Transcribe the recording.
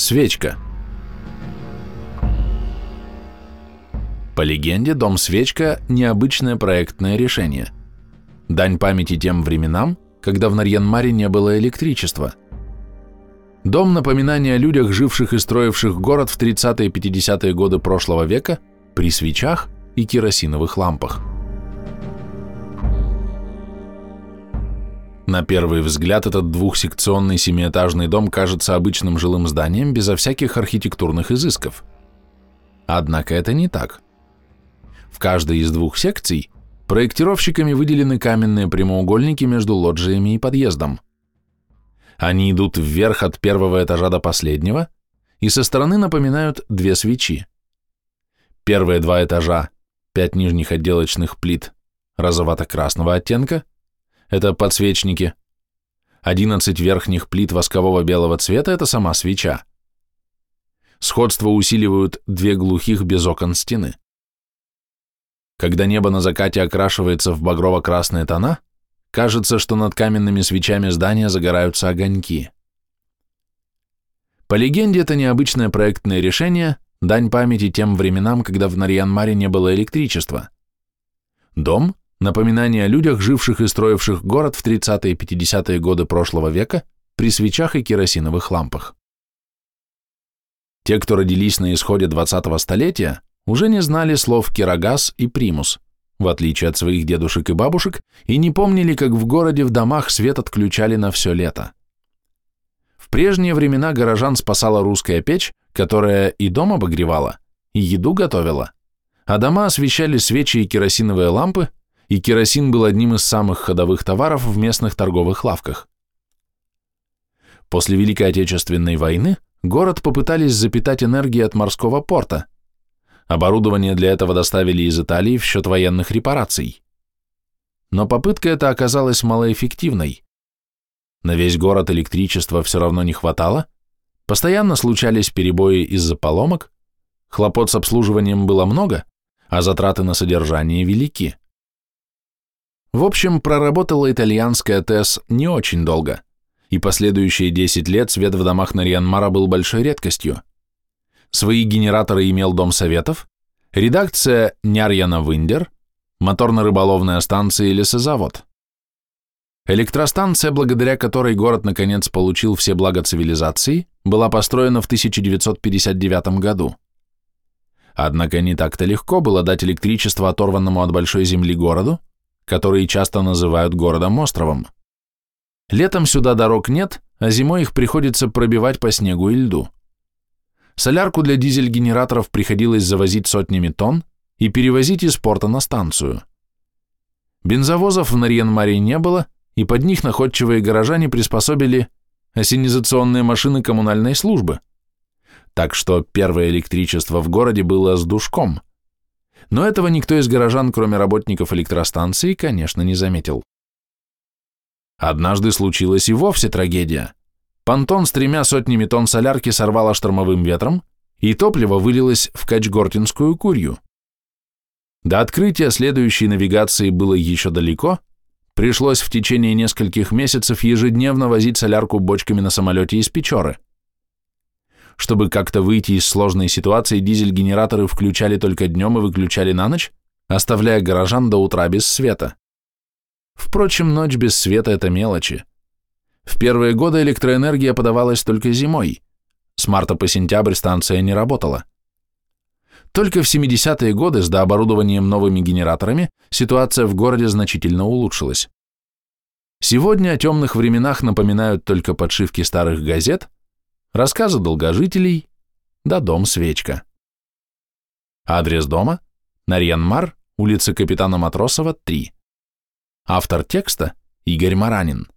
Свечка. По легенде, дом Свечка – необычное проектное решение. Дань памяти тем временам, когда в Нарьянмаре не было электричества. Дом – напоминание о людях, живших и строивших город в 30-е и 50-е годы прошлого века при свечах и керосиновых лампах. На первый взгляд этот двухсекционный семиэтажный дом кажется обычным жилым зданием безо всяких архитектурных изысков. Однако это не так. В каждой из двух секций проектировщиками выделены каменные прямоугольники между лоджиями и подъездом. Они идут вверх от первого этажа до последнего и со стороны напоминают две свечи. Первые два этажа – пять нижних отделочных плит розовато-красного оттенка – это подсвечники. 11 верхних плит воскового белого цвета – это сама свеча. Сходство усиливают две глухих без окон стены. Когда небо на закате окрашивается в багрово-красные тона, кажется, что над каменными свечами здания загораются огоньки. По легенде, это необычное проектное решение – дань памяти тем временам, когда в Нарьянмаре не было электричества. Дом Напоминание о людях, живших и строивших город в 30-е и 50-е годы прошлого века при свечах и керосиновых лампах. Те, кто родились на исходе 20-го столетия, уже не знали слов «керогаз» и «примус», в отличие от своих дедушек и бабушек, и не помнили, как в городе в домах свет отключали на все лето. В прежние времена горожан спасала русская печь, которая и дом обогревала, и еду готовила, а дома освещали свечи и керосиновые лампы, и керосин был одним из самых ходовых товаров в местных торговых лавках. После Великой Отечественной войны город попытались запитать энергией от морского порта. Оборудование для этого доставили из Италии в счет военных репараций. Но попытка эта оказалась малоэффективной. На весь город электричества все равно не хватало, постоянно случались перебои из-за поломок, хлопот с обслуживанием было много, а затраты на содержание велики. В общем, проработала итальянская ТЭС не очень долго, и последующие 10 лет свет в домах Нарьянмара был большой редкостью. Свои генераторы имел Дом Советов, редакция Нярьяна Виндер, моторно-рыболовная станция и лесозавод. Электростанция, благодаря которой город наконец получил все блага цивилизации, была построена в 1959 году. Однако не так-то легко было дать электричество оторванному от большой земли городу, которые часто называют городом-островом. Летом сюда дорог нет, а зимой их приходится пробивать по снегу и льду. Солярку для дизель-генераторов приходилось завозить сотнями тонн и перевозить из порта на станцию. Бензовозов в Нарьян-Маре не было, и под них находчивые горожане приспособили осенизационные машины коммунальной службы. Так что первое электричество в городе было с душком – но этого никто из горожан, кроме работников электростанции, конечно, не заметил. Однажды случилась и вовсе трагедия. Понтон с тремя сотнями тонн солярки сорвало штормовым ветром, и топливо вылилось в Качгортинскую курью. До открытия следующей навигации было еще далеко, пришлось в течение нескольких месяцев ежедневно возить солярку бочками на самолете из Печоры. Чтобы как-то выйти из сложной ситуации, дизель-генераторы включали только днем и выключали на ночь, оставляя горожан до утра без света. Впрочем, ночь без света – это мелочи. В первые годы электроэнергия подавалась только зимой. С марта по сентябрь станция не работала. Только в 70-е годы с дооборудованием новыми генераторами ситуация в городе значительно улучшилась. Сегодня о темных временах напоминают только подшивки старых газет – рассказы долгожителей, да дом-свечка. Адрес дома – Нарьянмар, улица Капитана Матросова, 3. Автор текста – Игорь Маранин.